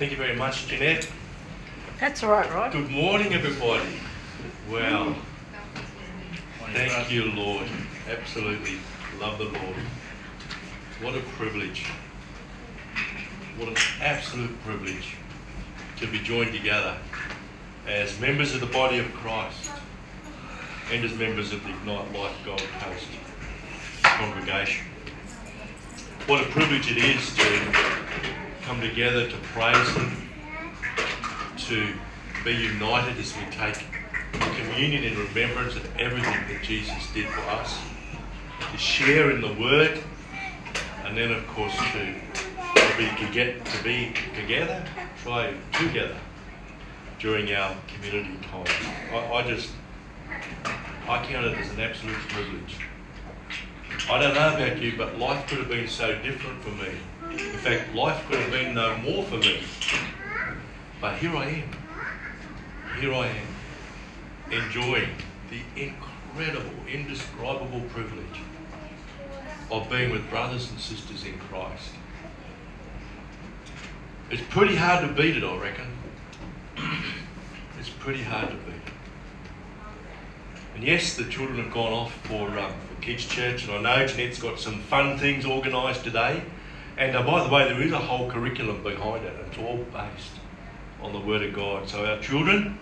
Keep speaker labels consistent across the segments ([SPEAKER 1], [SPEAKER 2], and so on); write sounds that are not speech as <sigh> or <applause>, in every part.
[SPEAKER 1] Thank you very much, Jeanette.
[SPEAKER 2] That's all right, Rod.
[SPEAKER 1] Good morning, everybody. Wow. Thank you, Lord. Absolutely love the Lord. What a privilege. What an absolute privilege to be joined together as members of the body of Christ and as members of the Ignite Life Gold Coast congregation. What a privilege it is to come together to praise Him, to be united as we take communion in remembrance of everything that Jesus did for us, to share in the Word, and then, of course, to, to be to be together, try together during our community time. I, I just I count it as an absolute privilege. I don't know about you, but life could have been so different for me. In fact, life could have been no more for me. But here I am. Here I am enjoying the incredible, indescribable privilege of being with brothers and sisters in Christ. It's pretty hard to beat it, I reckon. <clears throat> it's pretty hard to beat it. And yes, the children have gone off for, um, for Kids Church, and I know Jeanette's got some fun things organised today. And uh, by the way, there is a whole curriculum behind it. It's all based on the Word of God. So our children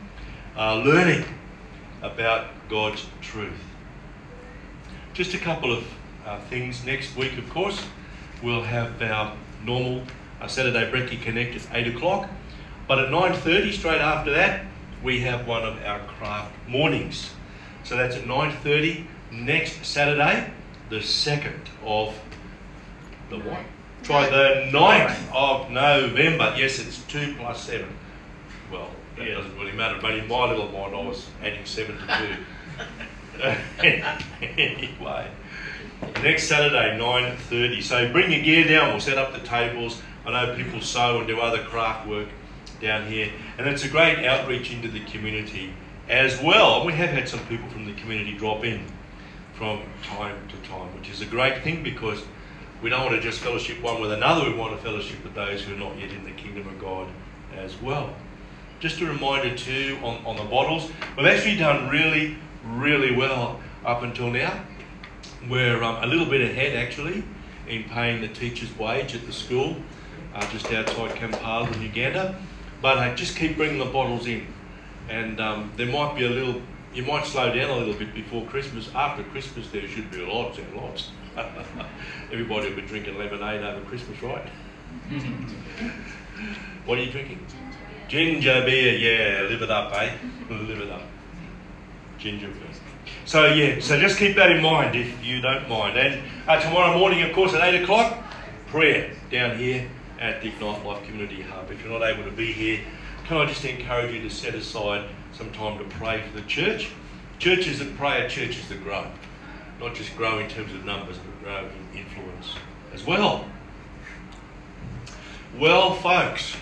[SPEAKER 1] are learning about God's truth. Just a couple of uh, things. Next week, of course, we'll have our normal uh, Saturday Brekkie Connect at 8 o'clock. But at 9.30, straight after that, we have one of our craft mornings. So that's at 9.30 next Saturday, the 2nd of the what? Try the 9th of November. Yes, it's 2 plus 7. Well, that yeah. doesn't really matter. But in my little mind, I was adding seven to two. <laughs> <laughs> anyway, next Saturday, nine thirty. So bring your gear down. We'll set up the tables. I know people sew and do other craft work down here, and it's a great outreach into the community as well. We have had some people from the community drop in from time to time, which is a great thing because we don't want to just fellowship one with another. We want to fellowship with those who are not yet in the kingdom of God as well. Just a reminder too on, on the bottles, we've actually done really, really well up until now. We're um, a little bit ahead actually in paying the teacher's wage at the school uh, just outside Kampala in Uganda. But uh, just keep bringing the bottles in. And um, there might be a little, you might slow down a little bit before Christmas. After Christmas, there should be lots and lots. <laughs> Everybody will be drinking lemonade over Christmas, right? <laughs> what are you drinking? Ginger beer, yeah, live it up, eh? live it up. Ginger beer. So, yeah, so just keep that in mind if you don't mind. And uh, tomorrow morning, of course, at 8 o'clock, prayer down here at the Ignite Life Community Hub. If you're not able to be here, can I just encourage you to set aside some time to pray for the church? Churches that pray are churches that grow. Not just grow in terms of numbers, but grow in influence as well. Well, folks,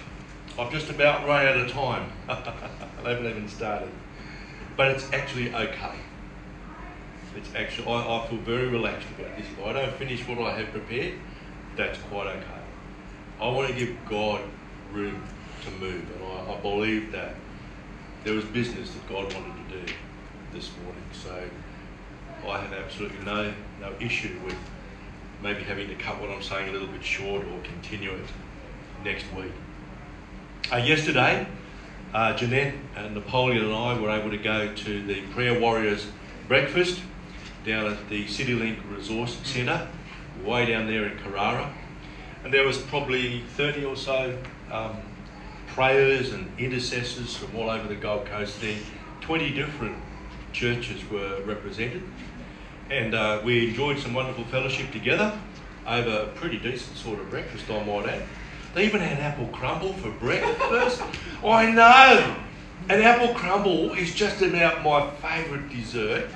[SPEAKER 1] I've just about run out of time. <laughs> I haven't even started. But it's actually okay. It's actually, I, I feel very relaxed about this. If I don't finish what I have prepared, that's quite okay. I want to give God room to move, and I, I believe that there was business that God wanted to do this morning. So I have absolutely no no issue with maybe having to cut what I'm saying a little bit short or continue it next week. Uh, yesterday, uh, Jeanette and Napoleon and I were able to go to the Prayer Warriors breakfast down at the CityLink Resource Centre, way down there in Carrara. And there was probably 30 or so um, prayers and intercessors from all over the Gold Coast there. 20 different churches were represented. And uh, we enjoyed some wonderful fellowship together over a pretty decent sort of breakfast, I might add. They even had apple crumble for breakfast. <laughs> I know. An apple crumble is just about my favourite dessert.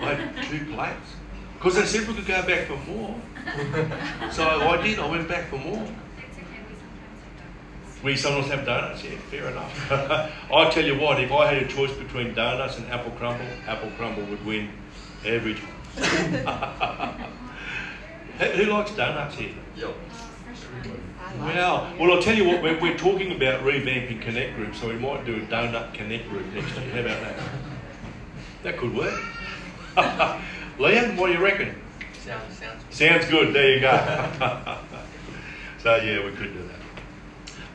[SPEAKER 1] I had two plates. Because they said we could go back for more. <laughs> so I did. I went back for more. We sometimes have donuts, yeah, fair enough. <laughs> I tell you what, if I had a choice between donuts and apple crumble, apple crumble would win every time. <laughs> who, who likes donuts here?
[SPEAKER 3] Yep.
[SPEAKER 1] Well, well, I'll tell you what, we're, we're talking about revamping Connect Group, so we might do a donut Connect Group next year. How about that? That could work. <laughs> Liam, what do you reckon?
[SPEAKER 3] Sounds, sounds good.
[SPEAKER 1] Sounds good, there you go. so, yeah, we could do that.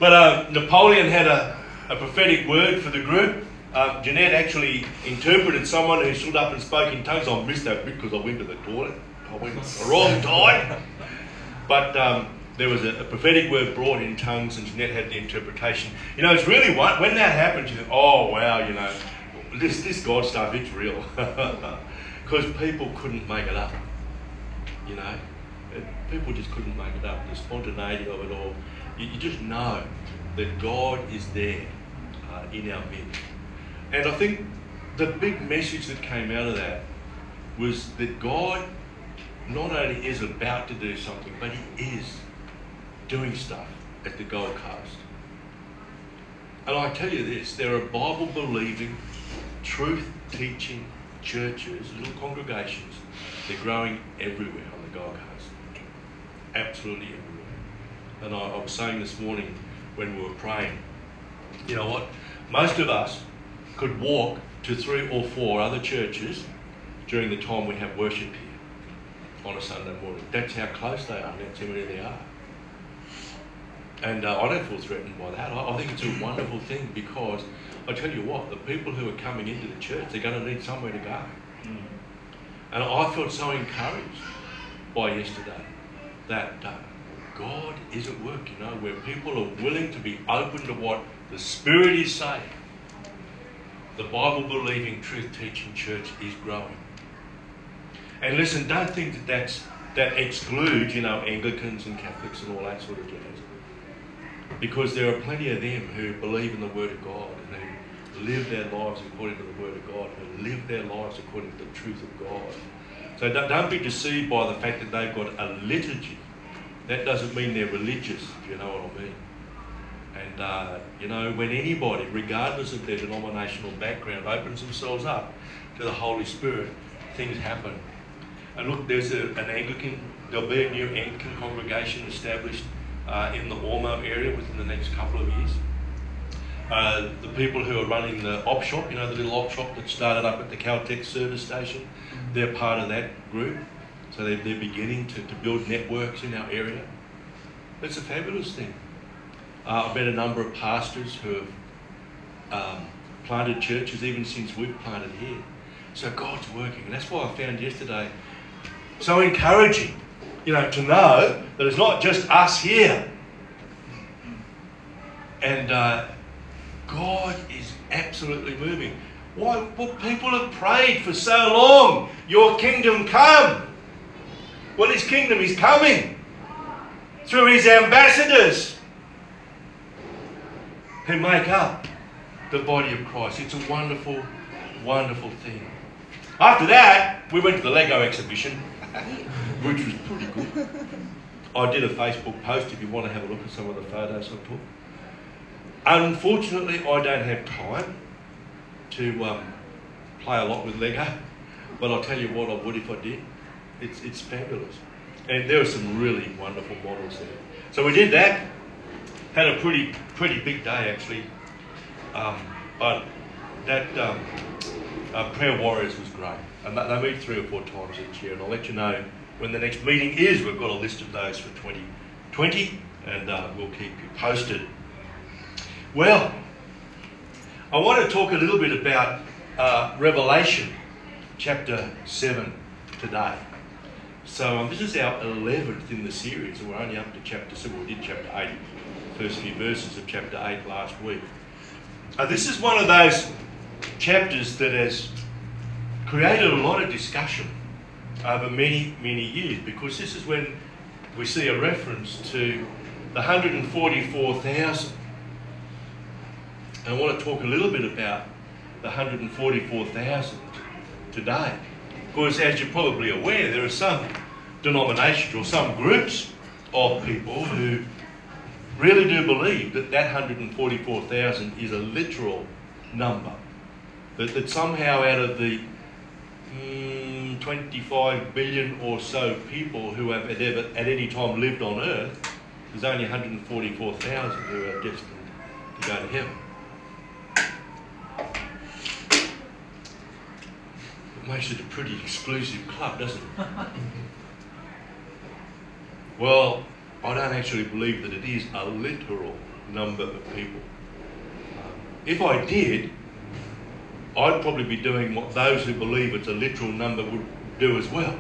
[SPEAKER 1] But uh, Napoleon had a, a prophetic word for the group. Um, Jeanette actually interpreted someone who stood up and spoke in tongues. I missed that bit because I went to the toilet. I went the wrong <laughs> time. But um, there was a, a, prophetic word brought in tongues, and Jeanette had the interpretation. You know, it's really one, when that happens, you think, oh, wow, you know, this, this God stuff, it's real. <laughs> Because people couldn't make it up. You know, people just couldn't make it up. The spontaneity of it all. You, you just know that God is there uh, in our midst. And I think the big message that came out of that was that God not only is about to do something, but He is doing stuff at the Gold Coast. And I tell you this there are Bible believing, truth teaching churches, little congregations, they're growing everywhere on the Gold Coast. Absolutely everywhere. And I, I was saying this morning when we were praying, you know what? Most of us could walk to three or four other churches during the time we have worship here on a Sunday morning. That's how close they are, that's how many they are. And uh, I don't feel threatened by that. I, I, think it's a wonderful thing because I tell you what, the people who are coming into the church, they're going to need somewhere to go. Mm. And I felt so encouraged by yesterday that uh, God is at work, you know, where people are willing to be open to what the Spirit is saying. The Bible believing, truth teaching church is growing. And listen, don't think that that's, that excludes, you know, Anglicans and Catholics and all that sort of jazz. Because there are plenty of them who believe in the Word of God and who live their lives according to the Word of God, who live their lives according to the truth of God. So don't, don't be deceived by the fact that they've got a liturgy. That doesn't mean they're religious, if you know what I mean. And, uh, you know, when anybody, regardless of their denominational background, opens themselves up to the Holy Spirit, things happen and look, there's a, an Anglican, there'll be a new Anglican congregation established uh, in the Ormeau area within the next couple of years. Uh, the people who are running the op shop, you know, the little op shop that started up at the Caltex service station, they're part of that group. So they're, they're beginning to, to build networks in our area. It's a fabulous thing. Uh, I've met a number of pastors who have um, planted churches even since we've planted here. So God's working. And that's why I found yesterday so encouraging, you know, to know that it's not just us here. And uh, God is absolutely moving. Why? Well, people have prayed for so long. Your kingdom come. Well, His kingdom is coming through His ambassadors who make up the body of Christ. It's a wonderful, wonderful thing. After that, we went to the Lego exhibition <laughs> which was pretty good. I did a Facebook post if you want to have a look at some of the photos I took. Unfortunately, I don't have time to um, play a lot with Lego, but I'll tell you what, I would if I did. It's, it's fabulous. And there were some really wonderful models there. So we did that. Had a pretty pretty big day actually. Um, but that um, uh, Prayer Warriors was great. And they meet three or four times each year, and I'll let you know when the next meeting is. We've got a list of those for 2020, and uh, we'll keep you posted. Well, I want to talk a little bit about uh, Revelation chapter 7 today. So um, this is our 11th in the series, and we're only up to chapter 7. We did chapter 8, first few verses of chapter 8 last week. Uh, this is one of those chapters that has created a lot of discussion over many, many years because this is when we see a reference to the 144,000. And I want to talk a little bit about the 144,000 today. Because as you're probably aware, there are some denominations or some groups of people who really do believe that that 144,000 is a literal number. That, that somehow out of the mm, 25 billion or so people who have at, ever, at any time lived on Earth, there's only 144,000 who are destined to go to heaven. It makes it a pretty exclusive club, doesn't it? <laughs> well, I don't actually believe that it is a literal number of people. If I did, I'd probably be doing what those who believe it's a literal number would do as well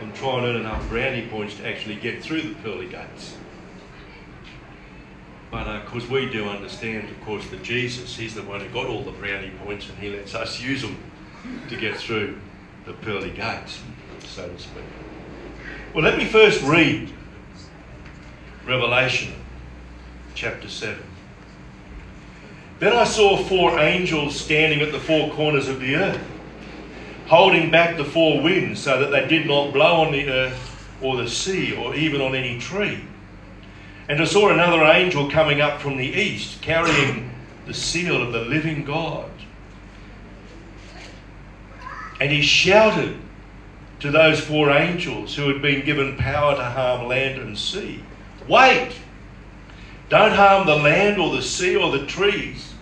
[SPEAKER 1] and try and earn enough brownie points to actually get through the pearly gates. But of uh, course, we do understand, of course, that Jesus, He's the one who got all the brownie points and He lets us use them to get through the pearly gates, so to speak. Well, let me first read Revelation chapter 7. Then I saw four angels standing at the four corners of the earth, holding back the four winds so that they did not blow on the earth or the sea or even on any tree. And I saw another angel coming up from the east, carrying the seal of the living God. And he shouted to those four angels who had been given power to harm land and sea Wait! Don't harm the land or the sea or the trees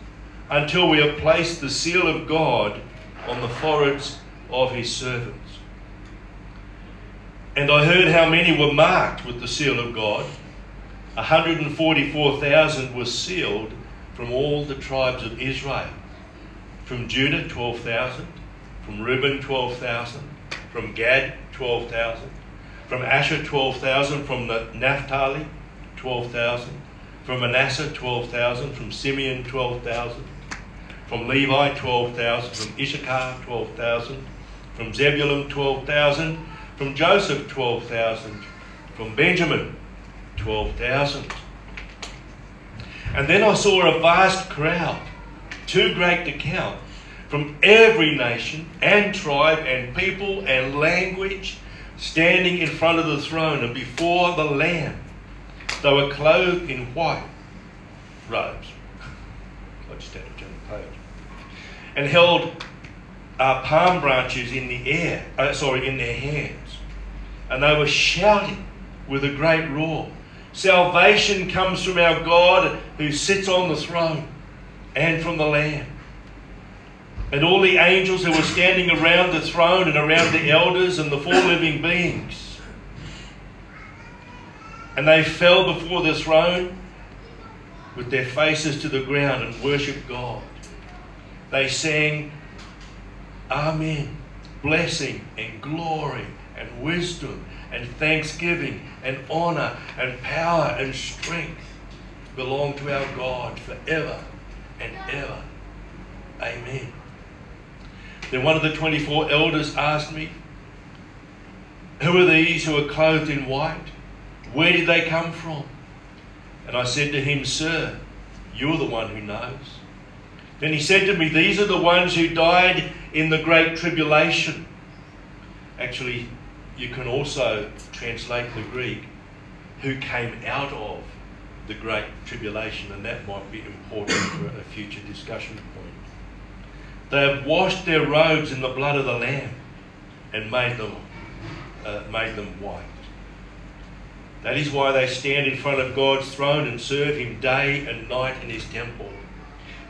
[SPEAKER 1] until we have placed the seal of God on the foreheads of his servants. And I heard how many were marked with the seal of God. 144,000 were sealed from all the tribes of Israel. From Judah, 12,000. From Reuben, 12,000. From Gad, 12,000. From Asher, 12,000. From Naphtali, 12,000. From Manasseh, 12,000. From Simeon, 12,000. From Levi, 12,000. From Issachar, 12,000. From Zebulun, 12,000. From Joseph, 12,000. From Benjamin, 12,000. And then I saw a vast crowd, too great to count, from every nation and tribe and people and language, standing in front of the throne and before the Lamb. They were clothed in white robes. I just had to turn the page. And held uh, palm branches in the air, uh, sorry, in their hands. And they were shouting with a great roar. Salvation comes from our God who sits on the throne and from the Lamb. And all the angels who were standing around the throne and around the elders and the four living beings. And they fell before the throne with their faces to the ground and worshipped God. They sang, Amen, blessing and glory and wisdom and thanksgiving and honor and power and strength belong to our God forever and ever. Amen. Then one of the 24 elders asked me, Who are these who are clothed in white? Where did they come from? And I said to him, Sir, you're the one who knows. Then he said to me, These are the ones who died in the great tribulation. Actually, you can also translate the Greek, who came out of the great tribulation, and that might be important for a future discussion point. They have washed their robes in the blood of the Lamb and made them, uh, made them white. That is why they stand in front of God's throne and serve Him day and night in His temple.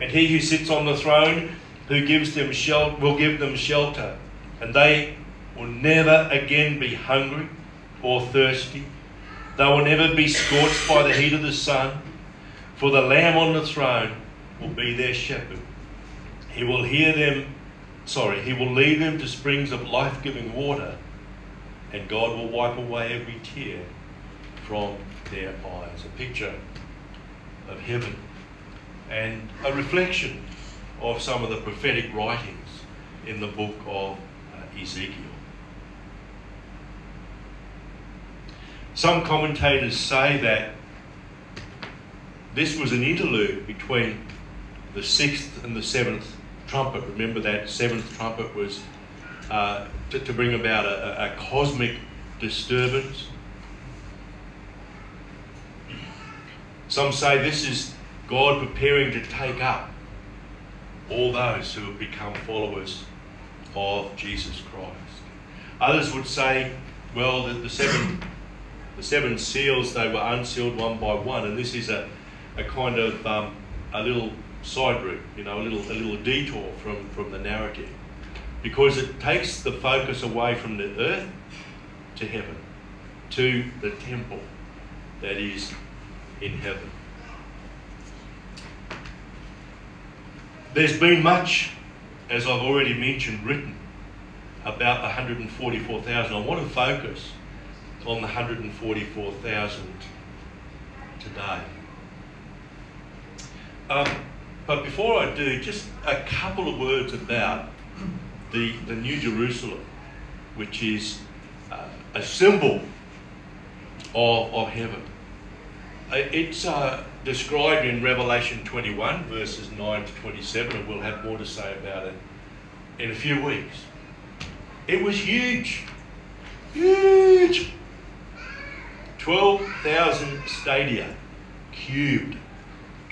[SPEAKER 1] And He who sits on the throne, who gives them shelter, will give them shelter, and they will never again be hungry or thirsty. They will never be scorched by the heat of the sun, for the Lamb on the throne will be their shepherd. He will hear them, sorry, he will lead them to springs of life giving water, and God will wipe away every tear from their eyes. A picture of heaven and a reflection of some of the prophetic writings in the book of uh, Ezekiel. Some commentators say that this was an interlude between the sixth and the seventh trumpet. Remember that seventh trumpet was uh, to, to, bring about a, a cosmic disturbance. Some say this is God preparing to take up all those who have become followers of Jesus Christ. Others would say, well, the, the seven The seven seals, they were unsealed one by one, and this is a, a kind of um, a little side route, you know, a little, a little detour from, from the narrative because it takes the focus away from the earth to heaven, to the temple that is in heaven. There's been much, as I've already mentioned, written about the 144,000. I want to focus on the 144,000 today. Um, but before I do, just a couple of words about the, the New Jerusalem, which is uh, a symbol of, of heaven. Uh, it's uh, described in Revelation 21, verses 9 to 27, and we'll have more to say about it in a few weeks. It was huge. Huge. 12,000 stadia cubed.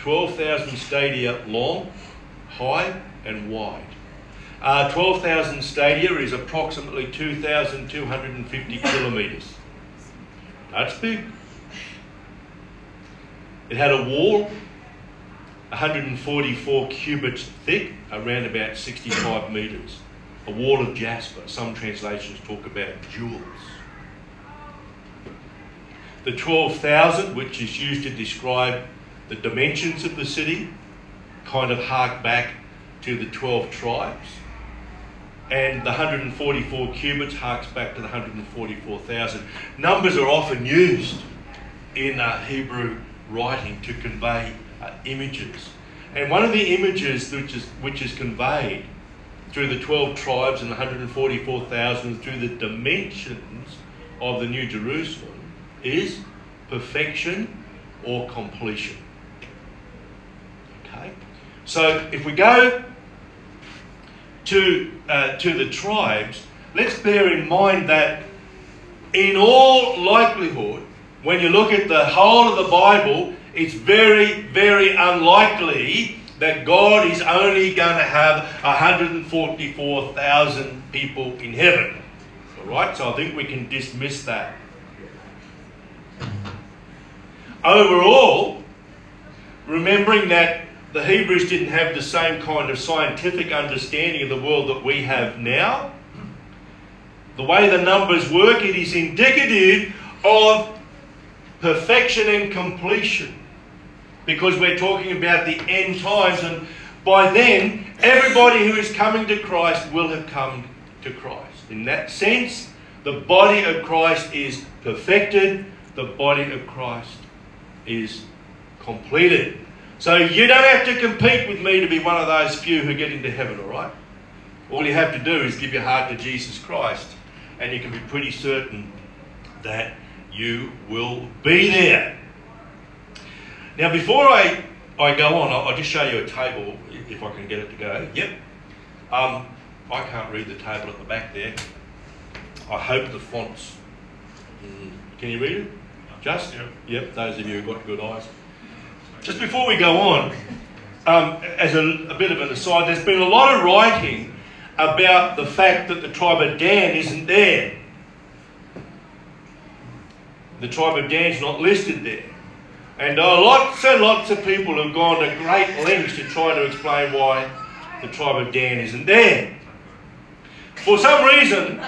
[SPEAKER 1] 12,000 stadia long, high, and wide. Uh, 12,000 stadia is approximately 2,250 kilometres. That's big. It had a wall 144 cubits thick, around about 65 metres. A wall of jasper. Some translations talk about jewels. The 12,000, which is used to describe the dimensions of the city, kind of hark back to the 12 tribes. And the 144 cubits harks back to the 144,000. Numbers are often used in uh, Hebrew writing to convey uh, images. And one of the images which is, which is conveyed through the 12 tribes and the 144,000 through the dimensions of the New Jerusalem is perfection or completion. So if we go to, uh, to the tribes, let's bear in mind that in all likelihood, when you look at the whole of the Bible, it's very, very unlikely that God is only going to have 144,000 people in heaven. All right, so I think we can dismiss that. Overall, remembering that the Hebrews didn't have the same kind of scientific understanding of the world that we have now, the way the numbers work, it is indicative of perfection and completion because we're talking about the end times, and by then, everybody who is coming to Christ will have come to Christ. In that sense, the body of Christ is perfected, the body of Christ is completed. So you don't have to compete with me to be one of those few who get into heaven, all right? All you have to do is give your heart to Jesus Christ, and you can be pretty certain that you will be there. Now, before I, I go on, I'll, I'll, just show you a table if I can get it to go. Yep. Um, I can't read the table at the back there. I hope the fonts. Mm. Can you read it? Just? Yep. yep, those of you who've got good eyes. Just before we go on, um, as a, a bit of an aside, there's been a lot of writing about the fact that the tribe of Dan isn't there. The tribe of Dan's not listed there. And uh, lots and lots of people have gone to great lengths to try to explain why the tribe of Dan isn't there. For some reason,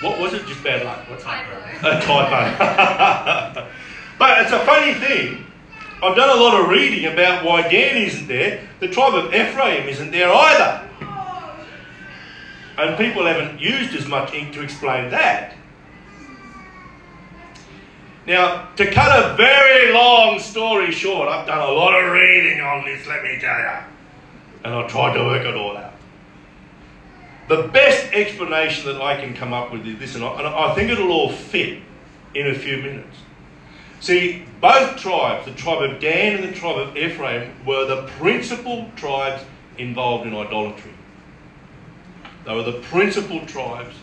[SPEAKER 1] what was it? Just bad luck. What's typo? A typo. <laughs> but it's a funny thing. I've done a lot of reading about why Dan isn't there. The tribe of Ephraim isn't there either. And people haven't used as much ink to explain that. Now, to cut a very long story short, I've done a lot of reading on this, let me tell you. And I tried to work it all out. The best explanation that I can come up with is this, and I, and I think it'll all fit in a few minutes. See, both tribes, the tribe of Dan and the tribe of Ephraim, were the principal tribes involved in idolatry. They were the principal tribes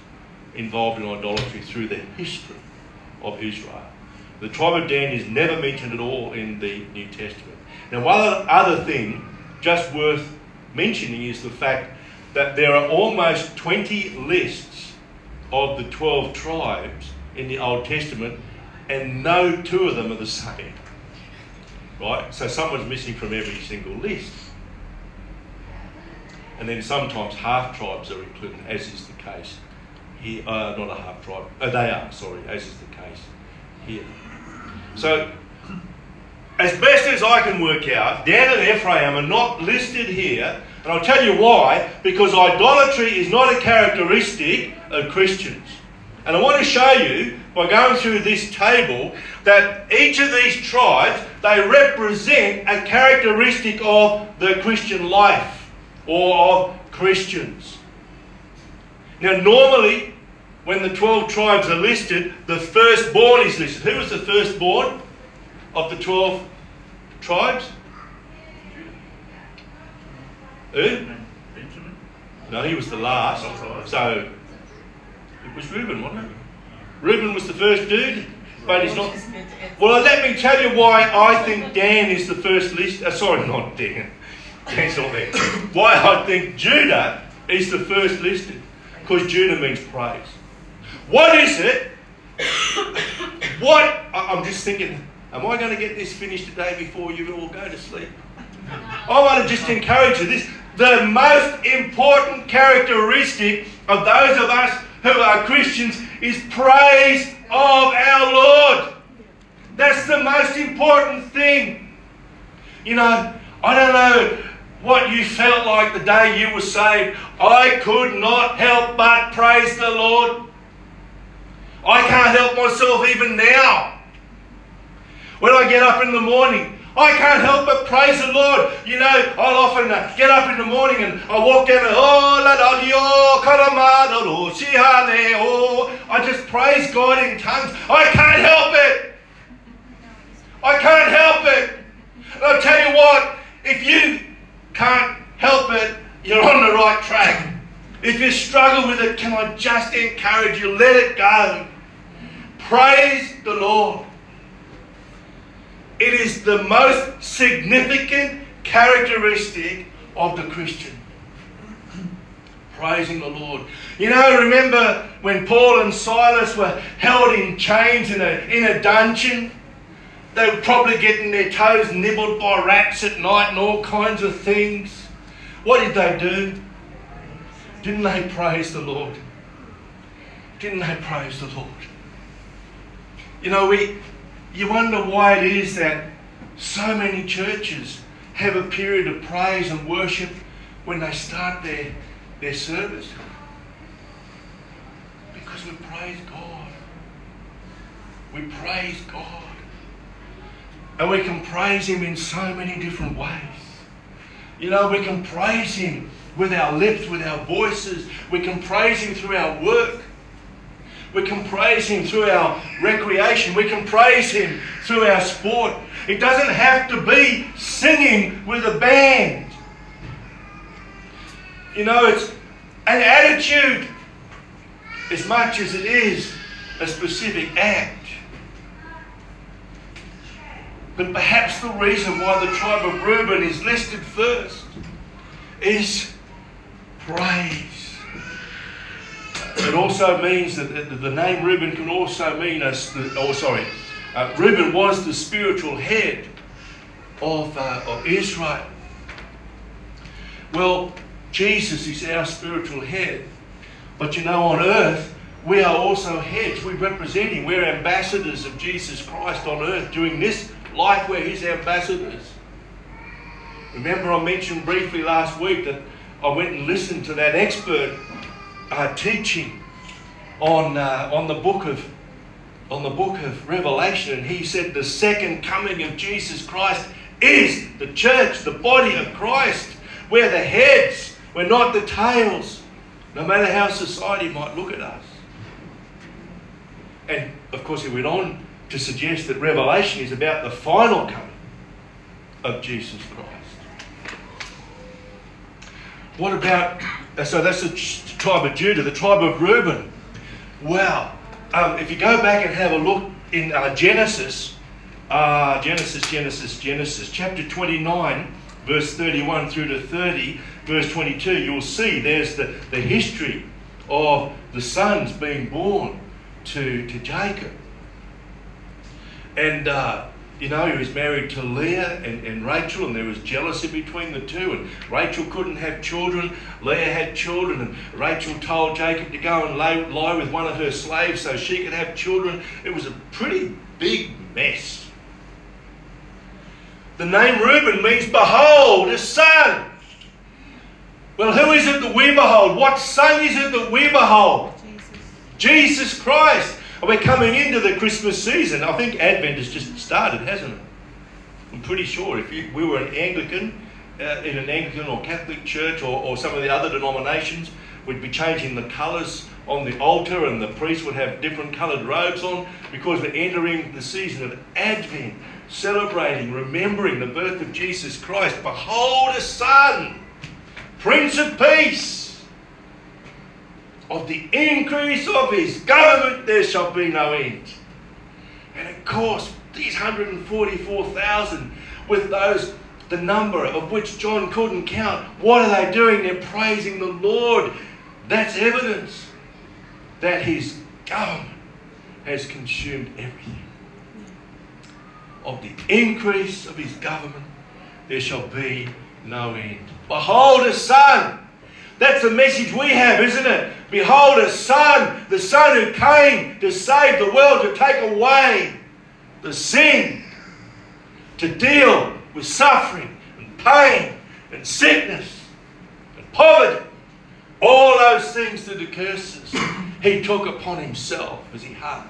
[SPEAKER 1] involved in idolatry through the history of Israel. The tribe of Dan is never mentioned at all in the New Testament. Now, one other thing just worth mentioning is the fact that there are almost 20 lists of the 12 tribes in the Old Testament and no two of them are the same. Right? So someone's missing from every single list. And then sometimes half tribes are included, as is the case here. Uh, not a half tribe. Uh, they are, sorry, as is the case here. So, as best as I can work out, Dan and Ephraim are not listed here. And I'll tell you why. Because idolatry is not a characteristic of Christians. And I want to show you, by going through this table, that each of these tribes, they represent a characteristic of the Christian life or of Christians. Now, normally, when the 12 tribes are listed, the firstborn is listed. Who was the firstborn of the 12 tribes? Who? No, he was the last. So, it was Reuben, wasn't it? Reuben was the first dude, but he's not. Well, let me tell you why I think Dan is the first list. Uh, sorry, not Dan. Dan's not there. Why I think Judah is the first listed. Because Judah means praise. What is it? What? I'm just thinking, am I going to get this finished today before you all go to sleep? I want to just encourage you. This the most important characteristic of those of us who are Christians is praise of our Lord. That's the most important thing. You know, I don't know what you felt like the day you were saved. I could not help but praise the Lord. I can't help myself even now. When I get up in the morning, I can't help but praise the Lord. You know, I'll often get up in the morning and I walk down and oh la la oh I just praise God in tongues. I can't help it. I can't help it. And I'll tell you what, if you can't help it, you're on the right track. If you struggle with it, can I just encourage you, let it go. Praise the Lord. It is the most significant characteristic of the Christian. Praising the Lord. You know, remember when Paul and Silas were held in chains in a, in a dungeon? They were probably getting their toes nibbled by rats at night and all kinds of things. What did they do? Didn't they praise the Lord? Didn't they praise the Lord? You know, we, you wonder why it is that so many churches have a period of praise and worship when they start their, their service. Because we praise God. We praise God. And we can praise Him in so many different ways. You know, we can praise Him with our lips, with our voices. We can praise Him through our work. We can praise Him through our recreation. We can praise Him through our sport. It doesn't have to be singing with a band. You know, it's an attitude as much as it is a specific act. But perhaps the reason why the tribe of Reuben is listed first is praise. It also means that the name Reuben can also mean, a, oh sorry, uh, Reuben was the spiritual head of, uh, of Israel. Well, Jesus is our spiritual head. But you know, on earth, we are also heads. We represent Him. We're ambassadors of Jesus Christ on earth doing this life. We're His ambassadors. Remember, I mentioned briefly last week that I went and listened to that expert uh, teaching on, uh, on the book of on the book of Revelation, and he said the second coming of Jesus Christ is the church, the body of Christ. We're the heads, we're not the tails, no matter how society might look at us. And of course, he went on to suggest that Revelation is about the final coming of Jesus Christ. What about, so that's the tribe of Judah, the tribe of Reuben. Well, um, if you go back and have a look in uh, Genesis, uh, Genesis, Genesis, Genesis, chapter 29, verse 31 through to 30, verse 22, you'll see there's the, the history of the sons being born to, to Jacob. And, uh, you know, he was married to Leah and, and Rachel, and there was jealousy between the two. And Rachel couldn't have children. Leah had children, and Rachel told Jacob to go and lie, lie with one of her slaves so she could have children. It was a pretty big mess. The name Reuben means behold, a son. Well, who is it that we behold? What son is it that we behold? Jesus, Jesus Christ. And we're coming into the Christmas season. I think Advent has just started, hasn't it? I'm pretty sure if you, we were an Anglican, uh, in an Anglican or Catholic church or, or some of the other denominations, we'd be changing the colours on the altar and the priest would have different coloured robes on because we're entering the season of Advent, celebrating, remembering the birth of Jesus Christ. Behold a son, Prince of Peace of the increase of his government there shall be no end. And of course, these 144,000 with those, the number of which John couldn't count, what are they doing? They're praising the Lord. That's evidence that his government has consumed everything. Of the increase of his government, there shall be no end. Behold, a son that's the message we have, isn't it? Behold, a son, the son who came to save the world, to take away the sin, to deal with suffering and pain and sickness and poverty. All those things that the curses he took upon himself as he hung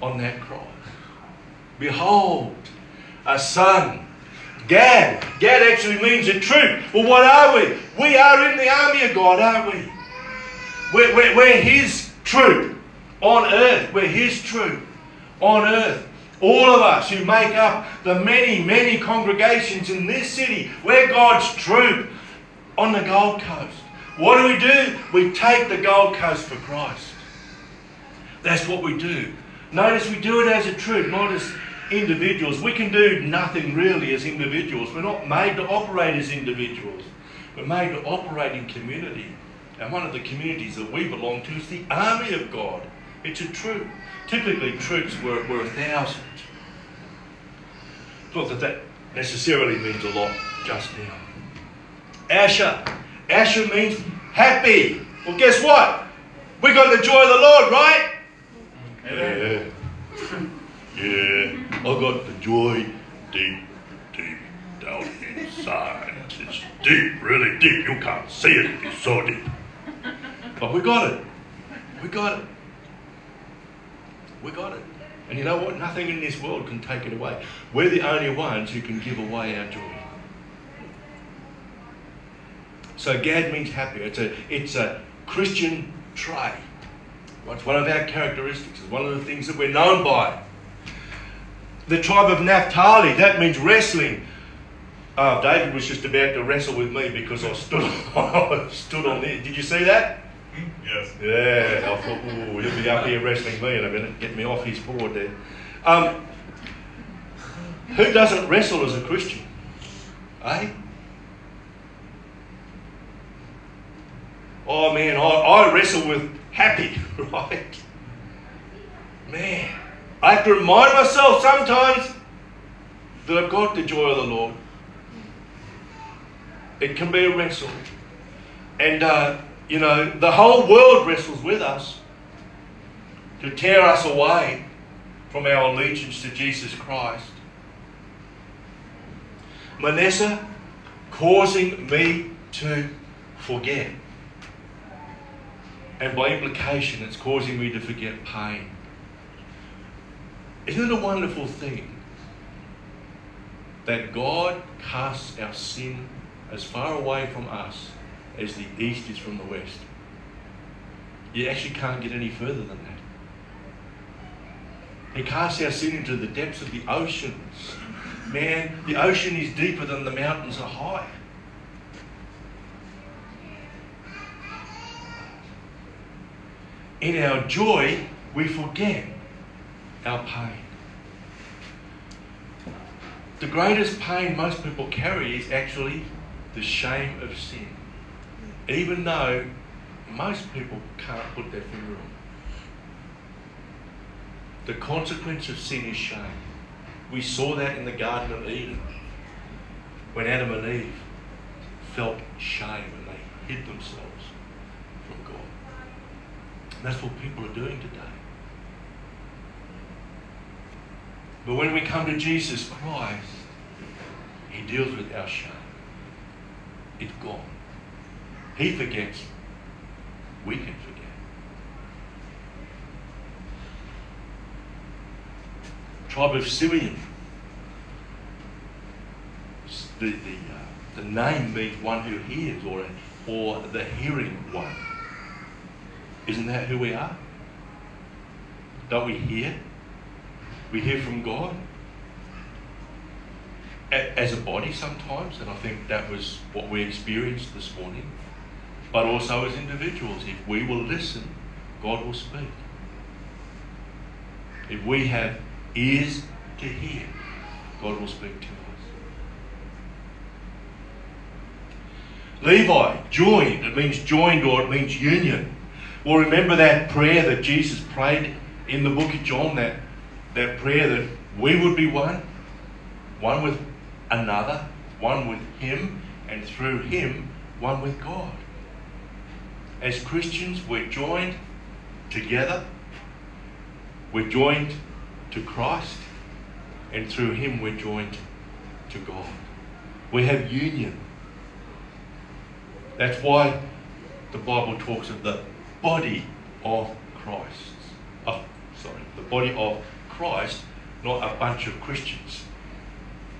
[SPEAKER 1] on that cross. Behold, a son Gad. Gad actually means a troop. Well, what are we? We are in the army of God, aren't we? We're, we're, we're His troop on earth. We're His troop on earth. All of us who make up the many, many congregations in this city, we're God's troop on the Gold Coast. What do we do? We take the Gold Coast for Christ. That's what we do. Notice we do it as a troop, not as individuals. We can do nothing really as individuals. We're not made to operate as individuals. We're made to operate in community. And one of the communities that we belong to is the army of God. It's a troop. Typically, troops were, were a thousand. Not that that necessarily means a lot just now. Asher. Asher means happy. Well, guess what? We got the joy of the Lord, right? Yeah. <laughs> Yeah, I got the joy deep, deep down inside. It's deep, really deep. You can't see it, it's so deep. But we got it. We got it. We got it. And you know what? Nothing in this world can take it away. We're the only ones who can give away our joy. So Gad means happy. It's a, it's a Christian trait. It's one of our characteristics. It's one of the things that we're known by the tribe of Naphtali. That means wrestling. Uh, David was just about to wrestle with me because I stood, <laughs> I stood on there. Did you see that?
[SPEAKER 3] Yes.
[SPEAKER 1] Yeah, I thought, oh, he'll be up here wrestling me in a minute, get me off his board there. Um, who doesn't wrestle as a Christian? Eh? Oh man, I, I wrestle with happy, <laughs> right? Man. I have to remind myself sometimes that I've got the joy of the Lord. It can be a wrestle. And, uh, you know, the whole world wrestles with us to tear us away from our allegiance to Jesus Christ. Manasseh causing me to forget. And by implication, it's causing me to forget pain. Isn't it a wonderful thing that God casts our sin as far away from us as the east is from the west? You actually can't get any further than that. He casts our sin into the depths of the oceans. Man, the ocean is deeper than the mountains are high. In our joy, we forget our pain. The greatest pain most people carry is actually the shame of sin, even though most people can't put their finger on it. The consequence of sin is shame. We saw that in the Garden of Eden when Adam and Eve felt shame and they hid themselves from God. And that's what people are doing today. But when we come to Jesus Christ, He deals with our shame. It's gone. He forgets. We can forget. Tribe of Simeon. The, the, uh, the name means one who hears or, or the hearing one. Isn't that who we are? Don't we hear? We hear from God as a body sometimes, and I think that was what we experienced this morning, but also as individuals. If we will listen, God will speak. If we have ears to hear, God will speak to us. Levi, joined, it means joined or it means union. Well, remember that prayer that Jesus prayed in the book of John, that, that prayer that we would be one, one with another, one with Him, and through Him, one with God. As Christians, we're joined together, we're joined to Christ, and through Him, we're joined to God. We have union. That's why the Bible talks of the body of Christ. Oh, sorry, the body of Christ, not a bunch of Christians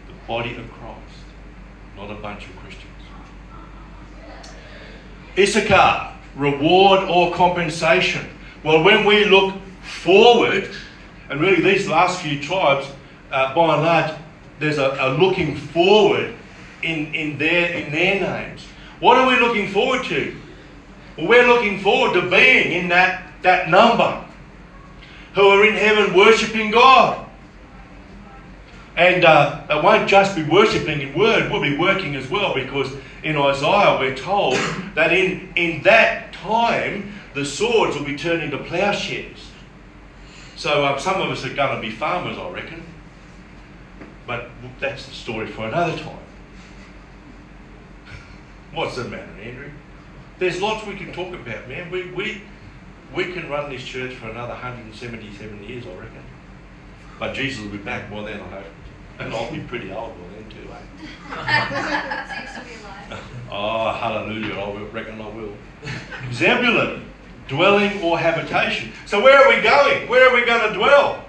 [SPEAKER 1] The body of Christ, not a bunch of Christians. Issachar, reward or compensation. Well, when we look forward, and really these last few tribes, uh, by and large, there's a, a looking forward in, in, their, in their names. What are we looking forward to? Well, we're looking forward to being in that, that number who are in heaven worshipping God. And uh, it won't just be worshipping in word, we'll be working as well because in Isaiah we're told that in, in that time the swords will be turned into plowshares. So uh, some of us are going to be farmers, I reckon. But that's the story for another time. <laughs> What's the matter, Andrew? There's lots we can talk about, man. We, we, we can run this church for another 177 years, I reckon. But Jesus will be back by then, I hope. And I'll be pretty old by then too, eh? oh, <laughs> hallelujah, I reckon I will. Zebulun, dwelling or habitation. So where are we going? Where are we going to dwell?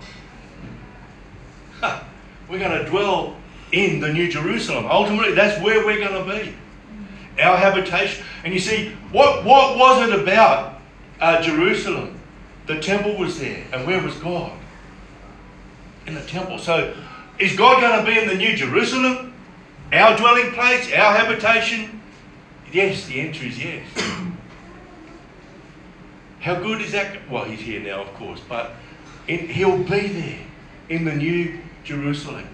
[SPEAKER 1] We're going to dwell in the New Jerusalem. Ultimately, that's where we're going to be. Our habitation. And you see, what, what was it about uh, Jerusalem? The temple was there. And where was God? In the temple. So is God going to be in the New Jerusalem? Our dwelling place? Our habitation? Yes, the answer is yes. <coughs> How good is that? Well, he's here now, of course, but in, he'll be there in the New Jerusalem.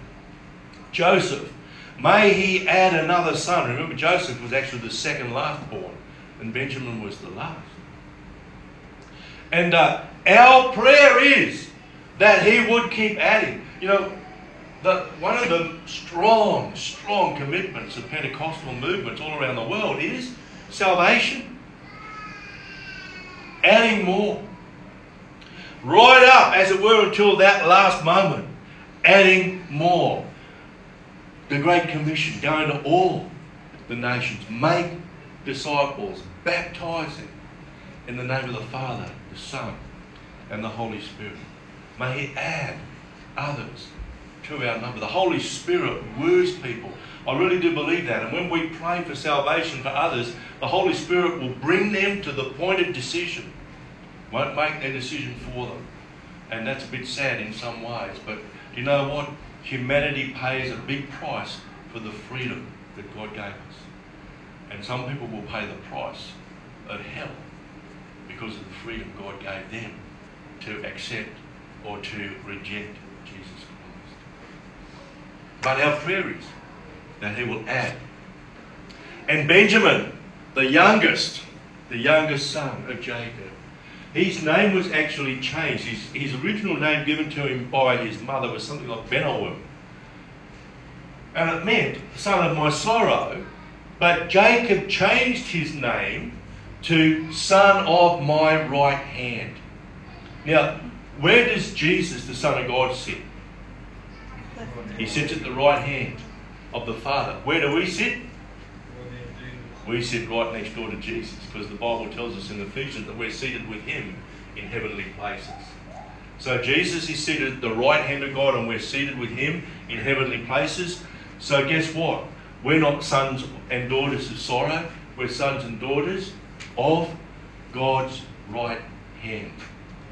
[SPEAKER 1] Joseph, may he add another son. Remember, Joseph was actually the second last born, and Benjamin was the last. And uh, our prayer is that he would keep adding. You know, the, one of the strong, strong commitments of Pentecostal movements all around the world is salvation. Adding more. Right up, as it were, until that last moment. Adding more. The Great Commission, going to all the nations. Make disciples, baptizing in the name of the Father, the Son, and the Holy Spirit. May He add others to our number. The Holy Spirit woos people. I really do believe that. And when we pray for salvation for others, the Holy Spirit will bring them to the point of decision. Won't make their decision for them. And that's a bit sad in some ways. But you know what? Humanity pays a big price for the freedom that God gave us. And some people will pay the price of hell because of the freedom God gave them to accept or to reject Jesus Christ. but our prayer is that he will add. And Benjamin, the youngest, the youngest son of Jacob, his name was actually changed. His, his original name given to him by his mother was something like Benalim. And it meant son of my sorrow. But Jacob changed his name to son of my right hand. Now, where does Jesus, the Son of God, sit? He sits at the right hand of the Father. Where do we sit? We sit right next door to Jesus because the Bible tells us in Ephesians that we're seated with Him in heavenly places. So Jesus is seated at the right hand of God and we're seated with Him in heavenly places. So guess what? We're not sons and daughters of sorrow, we're sons and daughters of God's right hand.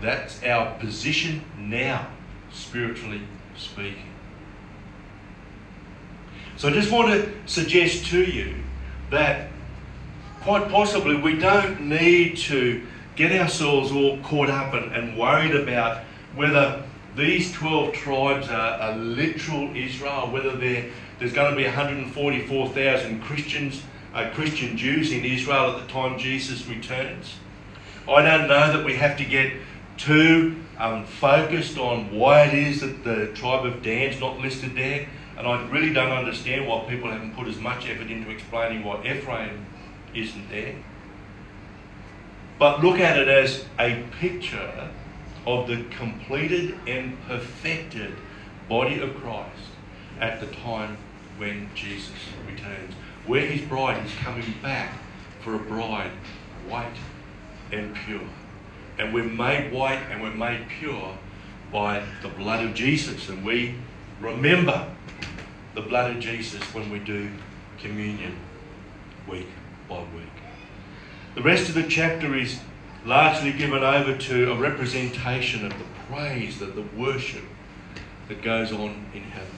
[SPEAKER 1] That's our position now, spiritually speaking. So I just want to suggest to you that quite possibly we don't need to get ourselves all caught up and, and worried about whether these 12 tribes are, are literal Israel, whether there's going to be 144,000 Christians, uh, Christian Jews in Israel at the time Jesus returns. I don't know that we have to get too um, focused on why it is that the tribe of Dan's not listed there. And I really don't understand why people haven't put as much effort into explaining why Ephraim isn't there. But look at it as a picture of the completed and perfected body of Christ at the time when Jesus returns, where his bride is coming back for a bride white and pure. And we're made white and we're made pure by the blood of Jesus. And we remember the blood of Jesus when we do communion week by week. The rest of the chapter is largely given over to a representation of the praise, that the worship that goes on in heaven.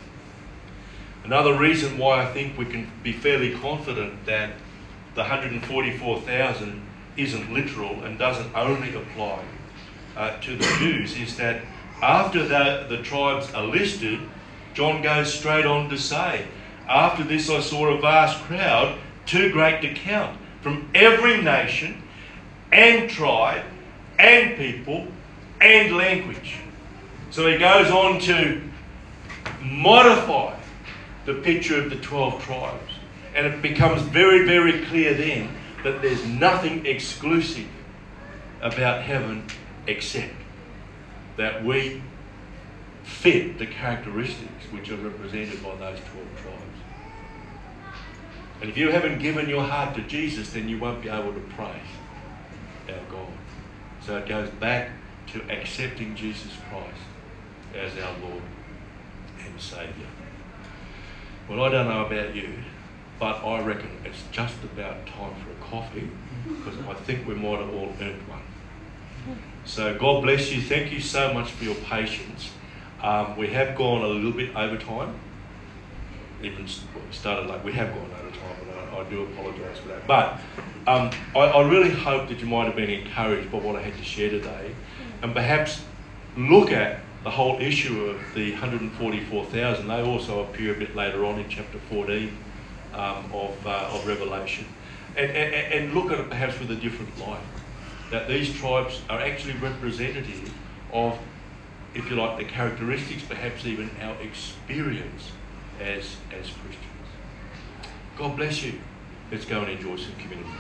[SPEAKER 1] Another reason why I think we can be fairly confident that the 144,000 isn't literal and doesn't only apply uh, to the Jews is that after the, the tribes are listed, John goes straight on to say, After this I saw a vast crowd, too great to count, from every nation and tribe and people and language. So he goes on to modify the picture of the 12 tribes. And it becomes very, very clear then that there's nothing exclusive about heaven except that we fit the characteristics which are represented by those 12 tribes. And if you haven't given your heart to Jesus, then you won't be able to praise our God. So it goes back to accepting Jesus Christ as our Lord and Saviour. Well, I don't know about you, but I reckon it's just about time for a coffee because I think we might have all earned one. So God bless you. Thank you so much for your patience. Um, we have gone a little bit over time. Even started like we have gone over time, and I, I do apologise for that. But um, I, I really hope that you might have been encouraged by what I had to share today, and perhaps look at the whole issue of the 144,000. They also appear a bit later on in chapter 14 um, of, uh, of Revelation. And, and, and look at it perhaps with a different light. That these tribes are actually representative of, if you like, the characteristics, perhaps even our experience as, as Christians. God bless you. Let's go and enjoy some community.